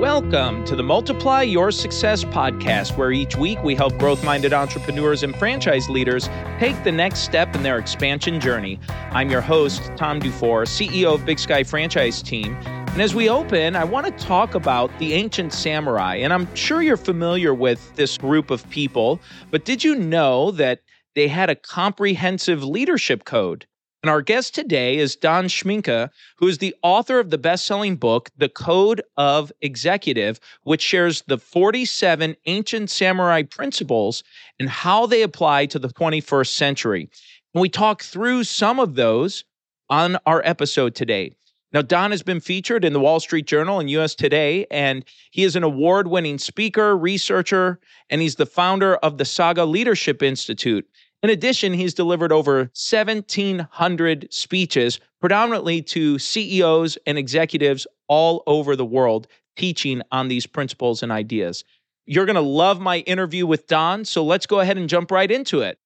Welcome to the Multiply Your Success podcast, where each week we help growth minded entrepreneurs and franchise leaders take the next step in their expansion journey. I'm your host, Tom Dufour, CEO of Big Sky Franchise Team. And as we open, I want to talk about the ancient samurai. And I'm sure you're familiar with this group of people, but did you know that they had a comprehensive leadership code? And our guest today is Don Schmincke, who is the author of the best selling book, The Code of Executive, which shares the 47 ancient samurai principles and how they apply to the 21st century. And we talk through some of those on our episode today. Now, Don has been featured in the Wall Street Journal and US Today, and he is an award winning speaker, researcher, and he's the founder of the Saga Leadership Institute. In addition, he's delivered over 1,700 speeches, predominantly to CEOs and executives all over the world, teaching on these principles and ideas. You're going to love my interview with Don, so let's go ahead and jump right into it.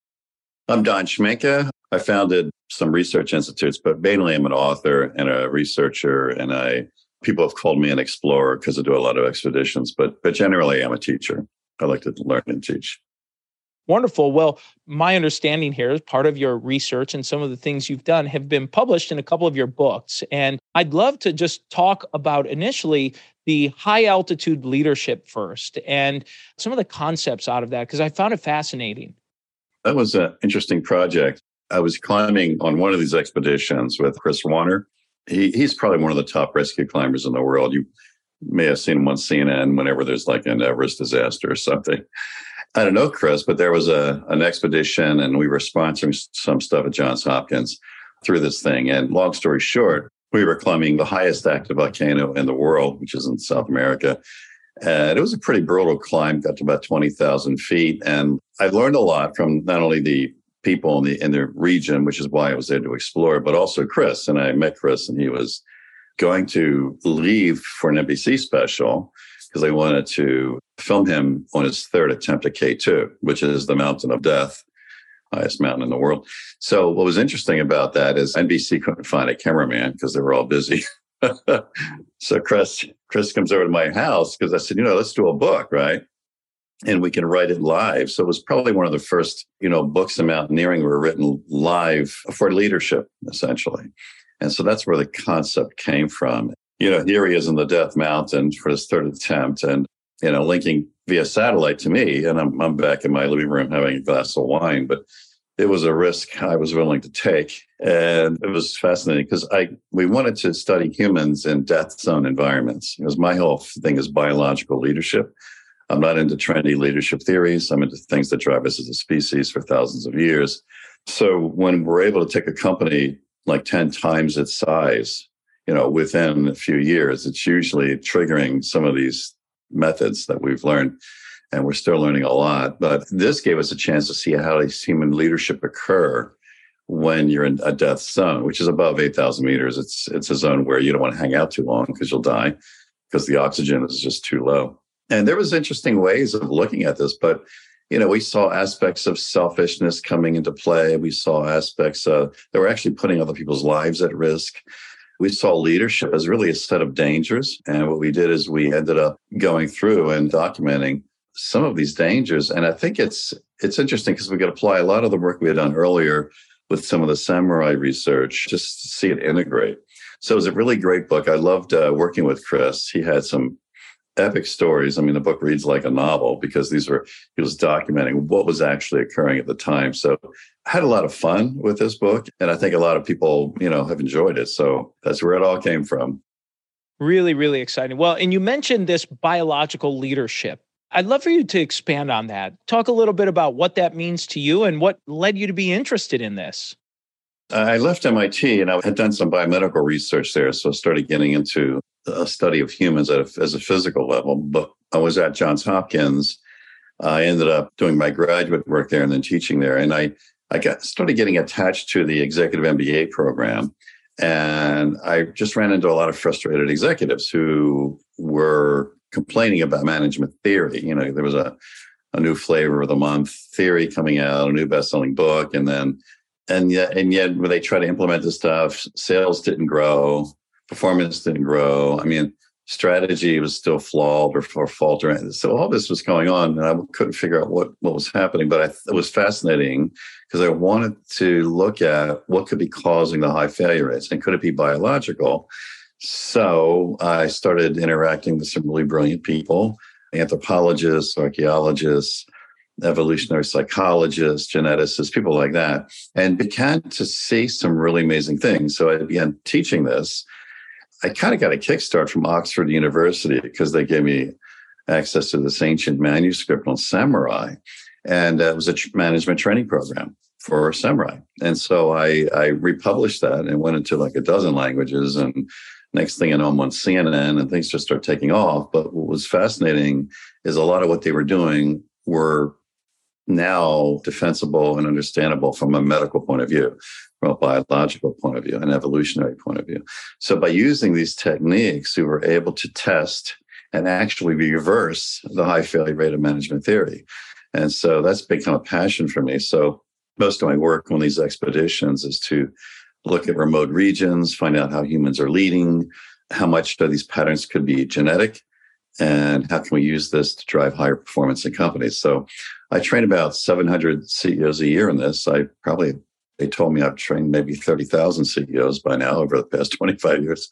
I'm Don Schmincke. I founded some research institutes, but mainly I'm an author and a researcher, and I people have called me an explorer because I do a lot of expeditions, but but generally I'm a teacher. I like to learn and teach. Wonderful. Well, my understanding here is part of your research and some of the things you've done have been published in a couple of your books. And I'd love to just talk about initially the high altitude leadership first and some of the concepts out of that, because I found it fascinating. That was an interesting project. I was climbing on one of these expeditions with Chris Warner. He, he's probably one of the top rescue climbers in the world. You may have seen him on CNN whenever there's like an Everest disaster or something. I don't know, Chris, but there was a an expedition, and we were sponsoring some stuff at Johns Hopkins through this thing. And long story short, we were climbing the highest active volcano in the world, which is in South America. And it was a pretty brutal climb, got to about 20,000 feet. And I learned a lot from not only the people in the, in the region, which is why I was there to explore, but also Chris. And I met Chris, and he was going to leave for an NBC special because they wanted to film him on his third attempt at K2, which is the mountain of death, highest mountain in the world. So what was interesting about that is NBC couldn't find a cameraman because they were all busy. so Chris, Chris comes over to my house because I said, you know, let's do a book, right? And we can write it live. So it was probably one of the first, you know, books in mountaineering were written live for leadership, essentially. And so that's where the concept came from you know, here he is in the Death Mountain for his third attempt and, you know, linking via satellite to me. And I'm, I'm back in my living room having a glass of wine. But it was a risk I was willing to take. And it was fascinating because I we wanted to study humans in death zone environments. Because my whole thing is biological leadership. I'm not into trendy leadership theories. I'm into things that drive us as a species for thousands of years. So when we're able to take a company like 10 times its size you know, within a few years, it's usually triggering some of these methods that we've learned. And we're still learning a lot. But this gave us a chance to see how does human leadership occur when you're in a death zone, which is above 8,000 meters. It's, it's a zone where you don't want to hang out too long because you'll die because the oxygen is just too low. And there was interesting ways of looking at this, but you know, we saw aspects of selfishness coming into play. We saw aspects of that were actually putting other people's lives at risk we saw leadership as really a set of dangers. And what we did is we ended up going through and documenting some of these dangers. And I think it's it's interesting because we could apply a lot of the work we had done earlier with some of the samurai research, just to see it integrate. So it was a really great book. I loved uh, working with Chris. He had some epic stories. I mean, the book reads like a novel because these were, he was documenting what was actually occurring at the time. So I had a lot of fun with this book. And I think a lot of people, you know, have enjoyed it. So that's where it all came from. Really, really exciting. Well, and you mentioned this biological leadership. I'd love for you to expand on that. Talk a little bit about what that means to you and what led you to be interested in this. I left MIT and I had done some biomedical research there. So I started getting into a study of humans a, as a physical level. But I was at Johns Hopkins. I ended up doing my graduate work there and then teaching there. And I, I got started getting attached to the executive MBA program. And I just ran into a lot of frustrated executives who were complaining about management theory. You know, there was a, a new flavor of the month theory coming out, a new best-selling book, and then and yet and yet when they try to implement this stuff, sales didn't grow, performance didn't grow. I mean, strategy was still flawed or, or faltering. So all this was going on, and I couldn't figure out what what was happening. But I, it was fascinating because I wanted to look at what could be causing the high failure rates, and could it be biological? So I started interacting with some really brilliant people, anthropologists, archaeologists, evolutionary psychologists, geneticists, people like that, and began to see some really amazing things. So I began teaching this. I kind of got a kickstart from Oxford University because they gave me access to this ancient manuscript on samurai. And it was a management training program for samurai. And so I, I republished that and went into like a dozen languages. And next thing you know, I'm on CNN and things just start taking off. But what was fascinating is a lot of what they were doing were now defensible and understandable from a medical point of view, from a biological point of view, an evolutionary point of view. So by using these techniques, we were able to test and actually reverse the high failure rate of management theory. And so that's become a passion for me. So most of my work on these expeditions is to look at remote regions, find out how humans are leading, how much of these patterns could be genetic, and how can we use this to drive higher performance in companies. So I train about 700 CEOs a year in this. I probably, they told me I've trained maybe 30,000 CEOs by now over the past 25 years.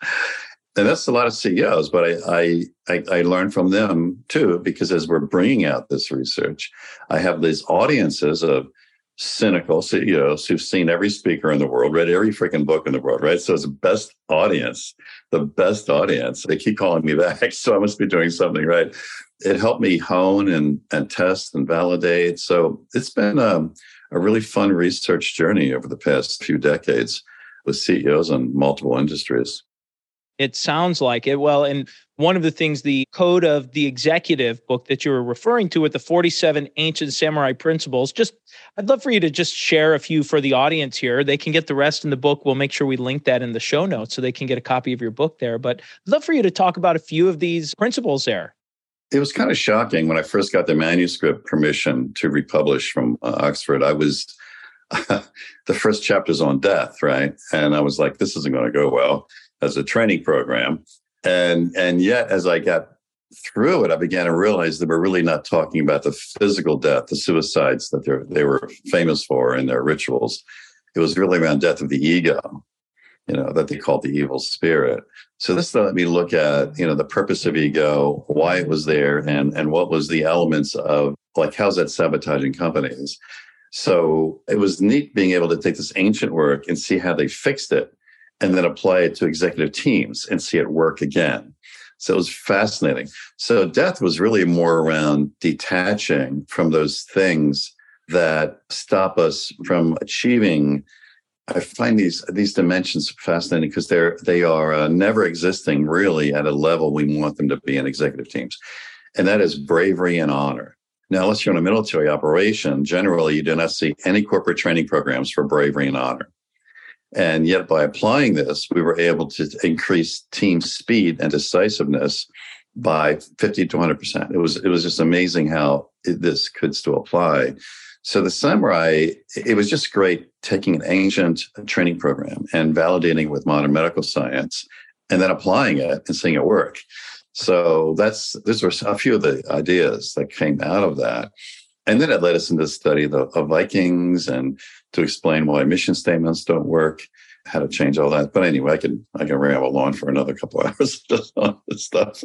And that's a lot of CEOs, but I, I, I learn from them too, because as we're bringing out this research, I have these audiences of cynical CEOs who've seen every speaker in the world, read every freaking book in the world, right? So it's the best audience, the best audience. They keep calling me back, so I must be doing something right. It helped me hone and and test and validate. So it's been a, um, a really fun research journey over the past few decades with CEOs in multiple industries. It sounds like it. Well, and one of the things, the Code of the Executive book that you were referring to with the 47 ancient samurai principles, just I'd love for you to just share a few for the audience here. They can get the rest in the book. We'll make sure we link that in the show notes so they can get a copy of your book there. But I'd love for you to talk about a few of these principles there. It was kind of shocking when I first got the manuscript permission to republish from uh, Oxford. I was the first chapter's on death, right? And I was like, this isn't going to go well as a training program. And and yet as I got through it, I began to realize that we're really not talking about the physical death, the suicides that they were famous for in their rituals. It was really around death of the ego, you know, that they called the evil spirit. So this let me look at, you know, the purpose of ego, why it was there, and and what was the elements of like how's that sabotaging companies. So it was neat being able to take this ancient work and see how they fixed it and then apply it to executive teams and see it work again. So it was fascinating. So death was really more around detaching from those things that stop us from achieving. I find these these dimensions fascinating because they're they are uh, never existing really at a level we want them to be in executive teams, and that is bravery and honor. Now, unless you're in a military operation, generally you do not see any corporate training programs for bravery and honor. And yet, by applying this, we were able to increase team speed and decisiveness by 50 to 100%. It was, it was just amazing how it, this could still apply. So, the samurai, it was just great taking an ancient training program and validating with modern medical science and then applying it and seeing it work. So, that's, those were a few of the ideas that came out of that. And then it led us into the study of, the, of Vikings and to explain why mission statements don't work, how to change all that. But anyway, I can I can ramble on for another couple hours just on this stuff.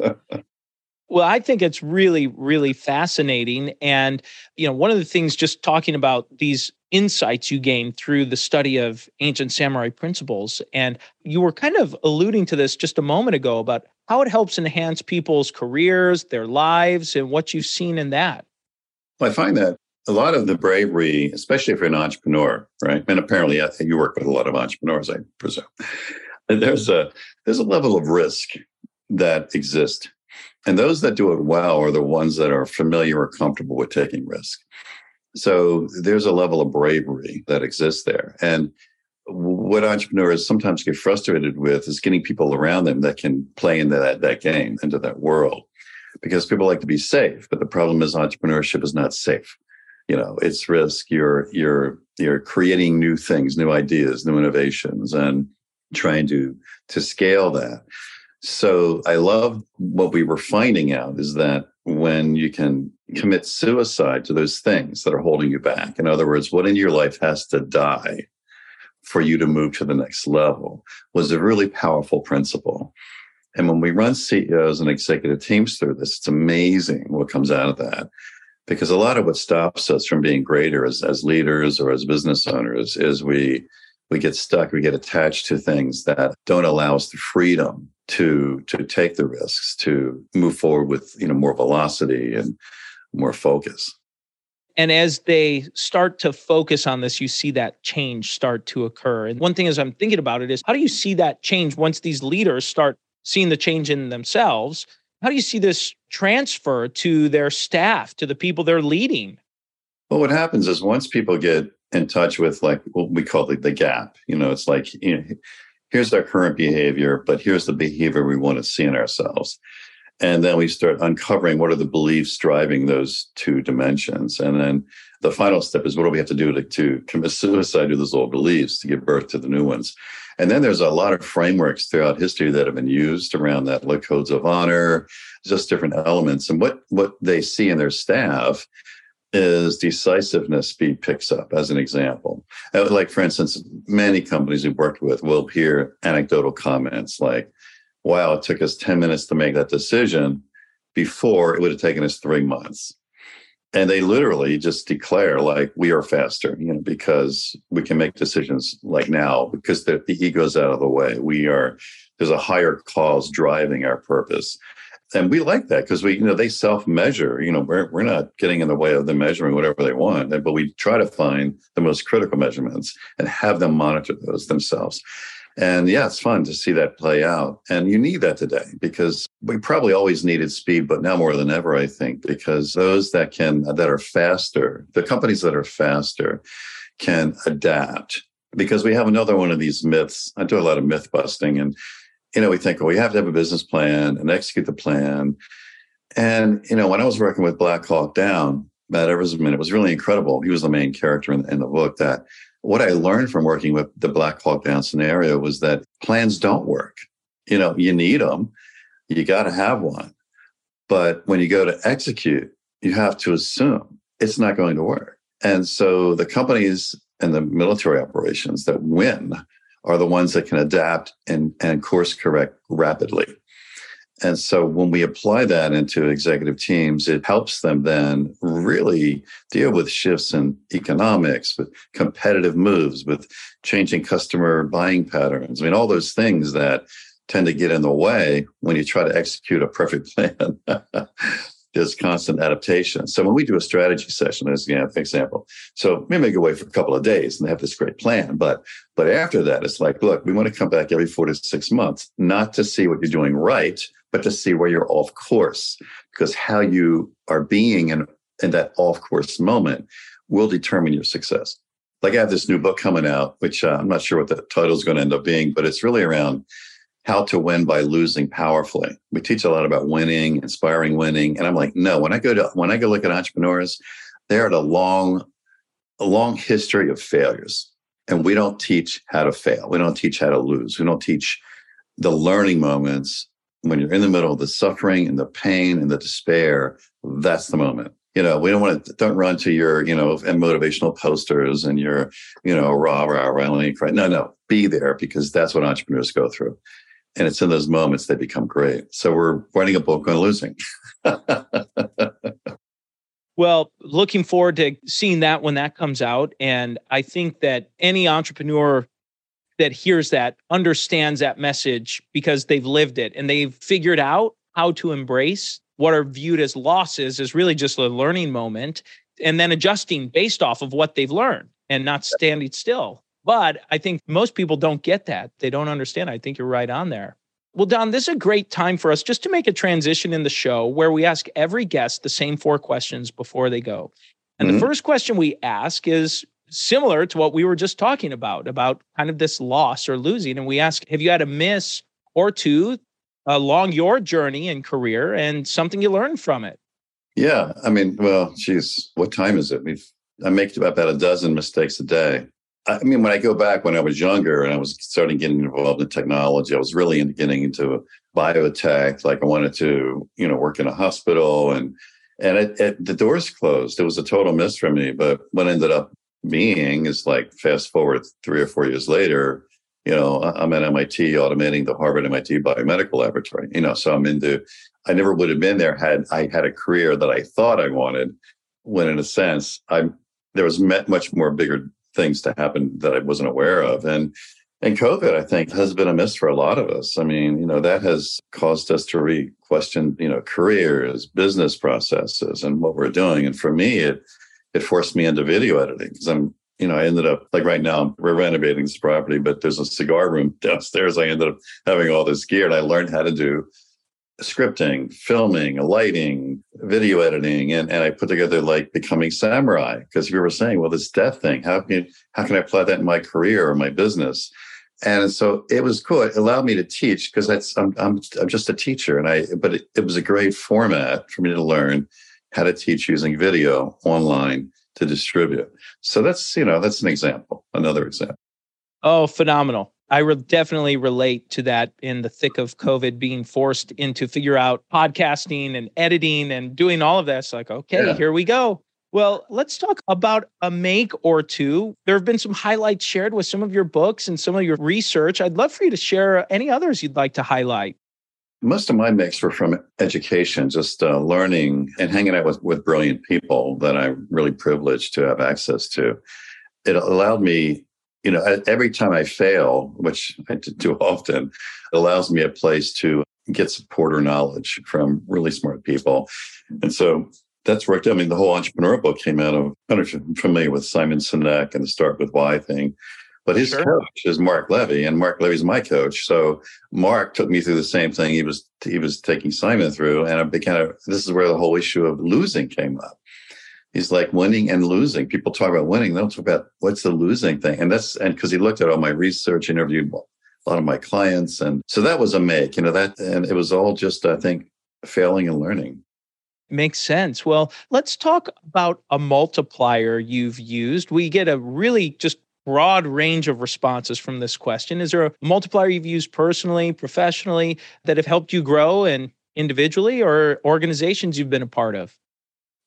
Well, I think it's really, really fascinating. And, you know, one of the things just talking about these insights you gained through the study of ancient samurai principles, and you were kind of alluding to this just a moment ago about how it helps enhance people's careers, their lives, and what you've seen in that. I find that a lot of the bravery, especially if you're an entrepreneur, right? And apparently, you work with a lot of entrepreneurs, I presume. There's a there's a level of risk that exists, and those that do it well are the ones that are familiar or comfortable with taking risk. So there's a level of bravery that exists there, and what entrepreneurs sometimes get frustrated with is getting people around them that can play into that that game, into that world, because people like to be safe. But the problem is entrepreneurship is not safe you know it's risk you're you're you're creating new things new ideas new innovations and trying to to scale that So I love what we were finding out is that when you can commit suicide to those things that are holding you back, in other words, what in your life has to die for you to move to the next level, was a really powerful principle. And when we run CEOs and executive teams through this, it's amazing what comes out of that. Because a lot of what stops us from being greater as, as leaders or as business owners is we we get stuck, we get attached to things that don't allow us the freedom to to take the risks, to move forward with you know more velocity and more focus. And as they start to focus on this, you see that change start to occur. And one thing as I'm thinking about it is how do you see that change once these leaders start seeing the change in themselves? How do you see this transfer to their staff, to the people they're leading? Well, what happens is once people get in touch with like what we call the, the gap, you know, it's like, you know, here's our current behavior, but here's the behavior we want to see in ourselves. And then we start uncovering what are the beliefs driving those two dimensions. And then the final step is what do we have to do to, to commit suicide to those old beliefs to give birth to the new ones? And then there's a lot of frameworks throughout history that have been used around that, like codes of honor, just different elements. And what, what they see in their staff is decisiveness speed picks up as an example. Uh, like, for instance, many companies we've worked with will hear anecdotal comments like, wow, it took us 10 minutes to make that decision before it would have taken us three months. And they literally just declare like we are faster, you know, because we can make decisions like now because the, the ego's out of the way. We are there's a higher cause driving our purpose and we like that because we you know they self-measure you know we're, we're not getting in the way of them measuring whatever they want but we try to find the most critical measurements and have them monitor those themselves and yeah it's fun to see that play out and you need that today because we probably always needed speed but now more than ever i think because those that can that are faster the companies that are faster can adapt because we have another one of these myths i do a lot of myth busting and you know, we think, we have to have a business plan and execute the plan. And, you know, when I was working with Black Hawk Down, Matt Eversmann, it was really incredible. He was the main character in, in the book that what I learned from working with the Black Hawk Down scenario was that plans don't work. You know, you need them, you got to have one. But when you go to execute, you have to assume it's not going to work. And so the companies and the military operations that win are the ones that can adapt and, and course correct rapidly. And so when we apply that into executive teams, it helps them then really deal with shifts in economics, with competitive moves, with changing customer buying patterns. I mean, all those things that tend to get in the way when you try to execute a perfect plan. There's constant adaptation. So when we do a strategy session, as you have an example, so we may go away for a couple of days and they have this great plan, but but after that, it's like, look, we want to come back every four to six months, not to see what you're doing right, but to see where you're off course, because how you are being in, in that off course moment will determine your success. Like I have this new book coming out, which uh, I'm not sure what the title is going to end up being, but it's really around how to win by losing powerfully. We teach a lot about winning, inspiring winning. And I'm like, no, when I go to when I go look at entrepreneurs, they're at a long, a long history of failures. And we don't teach how to fail. We don't teach how to lose. We don't teach the learning moments when you're in the middle of the suffering and the pain and the despair. That's the moment. You know, we don't want to don't run to your, you know, motivational posters and your, you know, rah rah cry. No, no, be there because that's what entrepreneurs go through and it's in those moments they become great. So we're writing a book on losing. well, looking forward to seeing that when that comes out. And I think that any entrepreneur that hears that understands that message because they've lived it and they've figured out how to embrace what are viewed as losses is really just a learning moment and then adjusting based off of what they've learned and not standing still but I think most people don't get that. They don't understand. I think you're right on there. Well, Don, this is a great time for us just to make a transition in the show where we ask every guest the same four questions before they go. And mm-hmm. the first question we ask is similar to what we were just talking about, about kind of this loss or losing. And we ask, have you had a miss or two along your journey and career and something you learned from it? Yeah. I mean, well, geez, what time is it? We've, I make about a dozen mistakes a day. I mean, when I go back when I was younger and I was starting getting involved in technology, I was really into getting into biotech. Like I wanted to, you know, work in a hospital and and it, it, the doors closed. It was a total miss for me. But what ended up being is like fast forward three or four years later, you know, I'm at MIT automating the Harvard MIT biomedical laboratory. You know, so I'm into. I never would have been there had I had a career that I thought I wanted. When in a sense, I'm there was much more bigger things to happen that I wasn't aware of, and and COVID, I think, has been a miss for a lot of us. I mean, you know, that has caused us to re-question, you know, careers, business processes, and what we're doing. And for me, it it forced me into video editing because I'm, you know, I ended up like right now we're renovating this property, but there's a cigar room downstairs. I ended up having all this gear, and I learned how to do scripting, filming, lighting, video editing, and, and I put together like becoming samurai because we were saying, well, this death thing, how can how can I apply that in my career or my business? and so it was cool. It allowed me to teach because that's I'm, I'm I'm just a teacher, and I but it, it was a great format for me to learn how to teach using video online to distribute. So that's you know that's an example, another example. Oh, phenomenal! I re- definitely relate to that in the thick of COVID, being forced into figure out podcasting and editing and doing all of this. Like, okay, yeah. here we go. Well, let's talk about a make or two. There have been some highlights shared with some of your books and some of your research. I'd love for you to share any others you'd like to highlight. Most of my makes were from education, just uh, learning and hanging out with, with brilliant people that I'm really privileged to have access to. It allowed me, you know, every time I fail, which I do often, it allows me a place to get support or knowledge from really smart people. And so that's worked. I mean, the whole entrepreneur book came out of, I don't know if you're familiar with Simon Sinek and the Start with Why thing, but his sure. coach is Mark Levy, and Mark Levy's my coach. So Mark took me through the same thing he was he was taking Simon through, and I became kind of this is where the whole issue of losing came up. He's like winning and losing. People talk about winning, they don't talk about what's the losing thing, and that's and because he looked at all my research, interviewed a lot of my clients, and so that was a make, you know that, and it was all just I think failing and learning. Makes sense. Well, let's talk about a multiplier you've used. We get a really just broad range of responses from this question. Is there a multiplier you've used personally, professionally that have helped you grow and individually or organizations you've been a part of?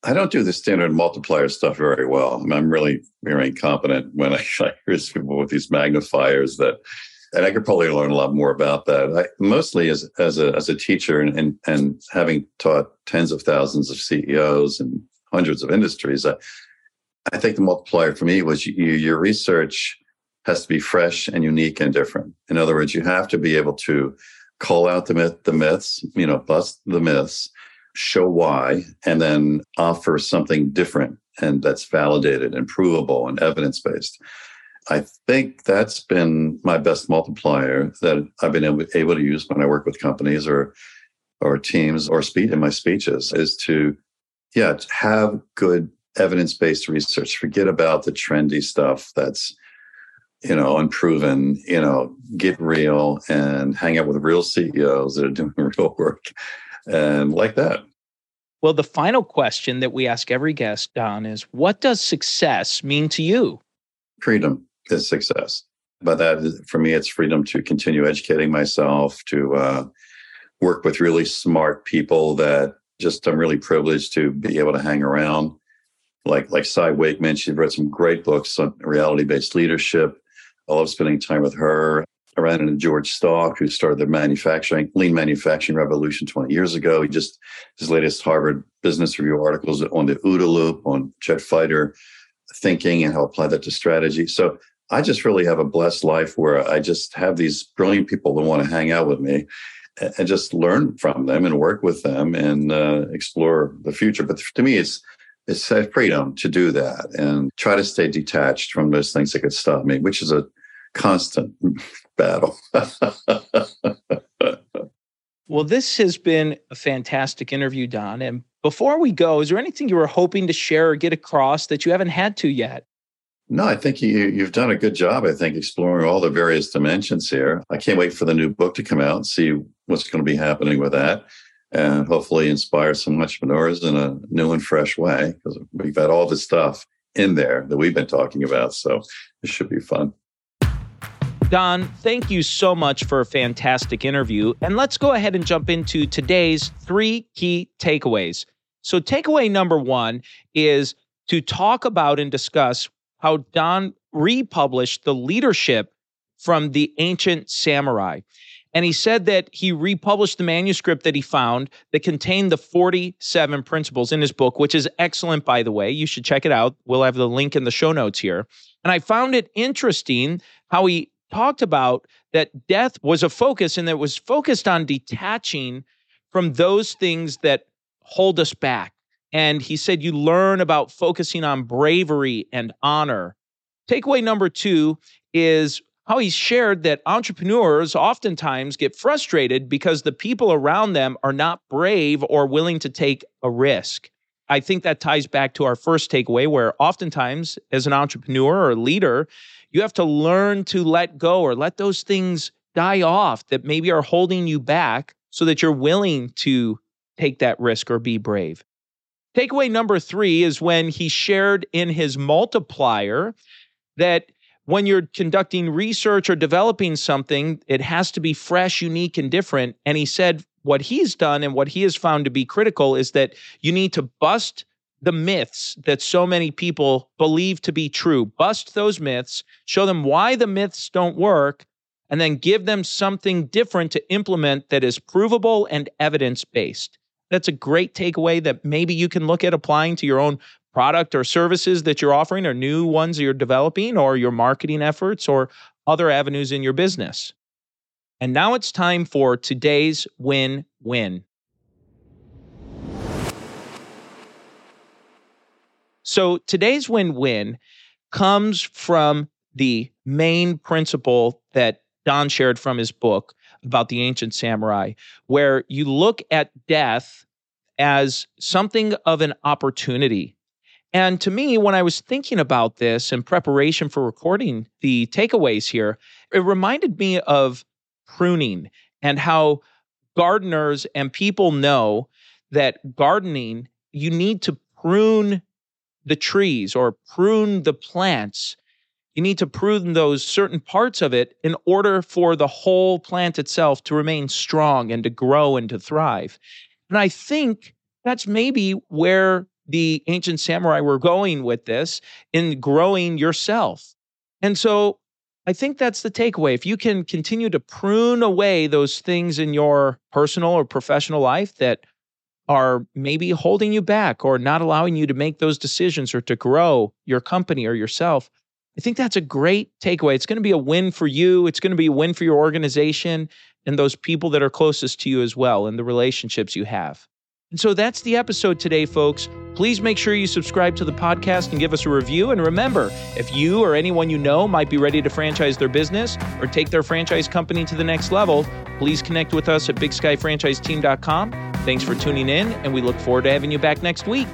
I don't do the standard multiplier stuff very well. I am really very incompetent when I, I hear people with these magnifiers that and I could probably learn a lot more about that. I, mostly as as a as a teacher and, and, and having taught tens of thousands of CEOs and hundreds of industries, I, I think the multiplier for me was you, your research has to be fresh and unique and different. In other words, you have to be able to call out the myth, the myths, you know, bust the myths, show why, and then offer something different and that's validated and provable and evidence based. I think that's been my best multiplier that I've been able, to use when I work with companies or or teams or speak in my speeches is to yeah have good evidence-based research forget about the trendy stuff that's you know unproven you know get real and hang out with real ceos that are doing real work and like that well the final question that we ask every guest don is what does success mean to you freedom is success. But that, for me, it's freedom to continue educating myself, to uh, work with really smart people that just I'm really privileged to be able to hang around. Like like Cy Wakeman, she wrote some great books on reality-based leadership. I love spending time with her. I ran into George Stalk, who started the manufacturing, lean manufacturing revolution 20 years ago. He just, his latest Harvard Business Review articles on the OODA loop, on jet fighter thinking and how apply that to strategy. So I just really have a blessed life where I just have these brilliant people that want to hang out with me and just learn from them and work with them and uh, explore the future. But to me, it's it's freedom to do that and try to stay detached from those things that could stop me, which is a constant battle. well, this has been a fantastic interview, Don. And before we go, is there anything you were hoping to share or get across that you haven't had to yet? No, I think you, you've done a good job, I think, exploring all the various dimensions here. I can't wait for the new book to come out and see what's going to be happening with that and hopefully inspire some entrepreneurs in a new and fresh way because we've had all this stuff in there that we've been talking about. So it should be fun. Don, thank you so much for a fantastic interview. And let's go ahead and jump into today's three key takeaways. So, takeaway number one is to talk about and discuss how Don republished the leadership from the ancient samurai. And he said that he republished the manuscript that he found that contained the 47 principles in his book, which is excellent, by the way. You should check it out. We'll have the link in the show notes here. And I found it interesting how he talked about that death was a focus and that was focused on detaching from those things that hold us back. And he said, you learn about focusing on bravery and honor. Takeaway number two is how he shared that entrepreneurs oftentimes get frustrated because the people around them are not brave or willing to take a risk. I think that ties back to our first takeaway, where oftentimes, as an entrepreneur or leader, you have to learn to let go or let those things die off that maybe are holding you back so that you're willing to take that risk or be brave. Takeaway number three is when he shared in his multiplier that when you're conducting research or developing something, it has to be fresh, unique, and different. And he said what he's done and what he has found to be critical is that you need to bust the myths that so many people believe to be true. Bust those myths, show them why the myths don't work, and then give them something different to implement that is provable and evidence based. That's a great takeaway that maybe you can look at applying to your own product or services that you're offering, or new ones you're developing, or your marketing efforts, or other avenues in your business. And now it's time for today's win win. So today's win win comes from the main principle that Don shared from his book about the ancient samurai, where you look at death as something of an opportunity. And to me, when I was thinking about this in preparation for recording the takeaways here, it reminded me of pruning and how gardeners and people know that gardening, you need to prune the trees or prune the plants. You need to prune those certain parts of it in order for the whole plant itself to remain strong and to grow and to thrive. And I think that's maybe where the ancient samurai were going with this in growing yourself. And so I think that's the takeaway. If you can continue to prune away those things in your personal or professional life that are maybe holding you back or not allowing you to make those decisions or to grow your company or yourself. I think that's a great takeaway. It's going to be a win for you. It's going to be a win for your organization and those people that are closest to you as well and the relationships you have. And so that's the episode today, folks. Please make sure you subscribe to the podcast and give us a review. And remember, if you or anyone you know might be ready to franchise their business or take their franchise company to the next level, please connect with us at bigskyfranchiseteam.com. Thanks for tuning in, and we look forward to having you back next week.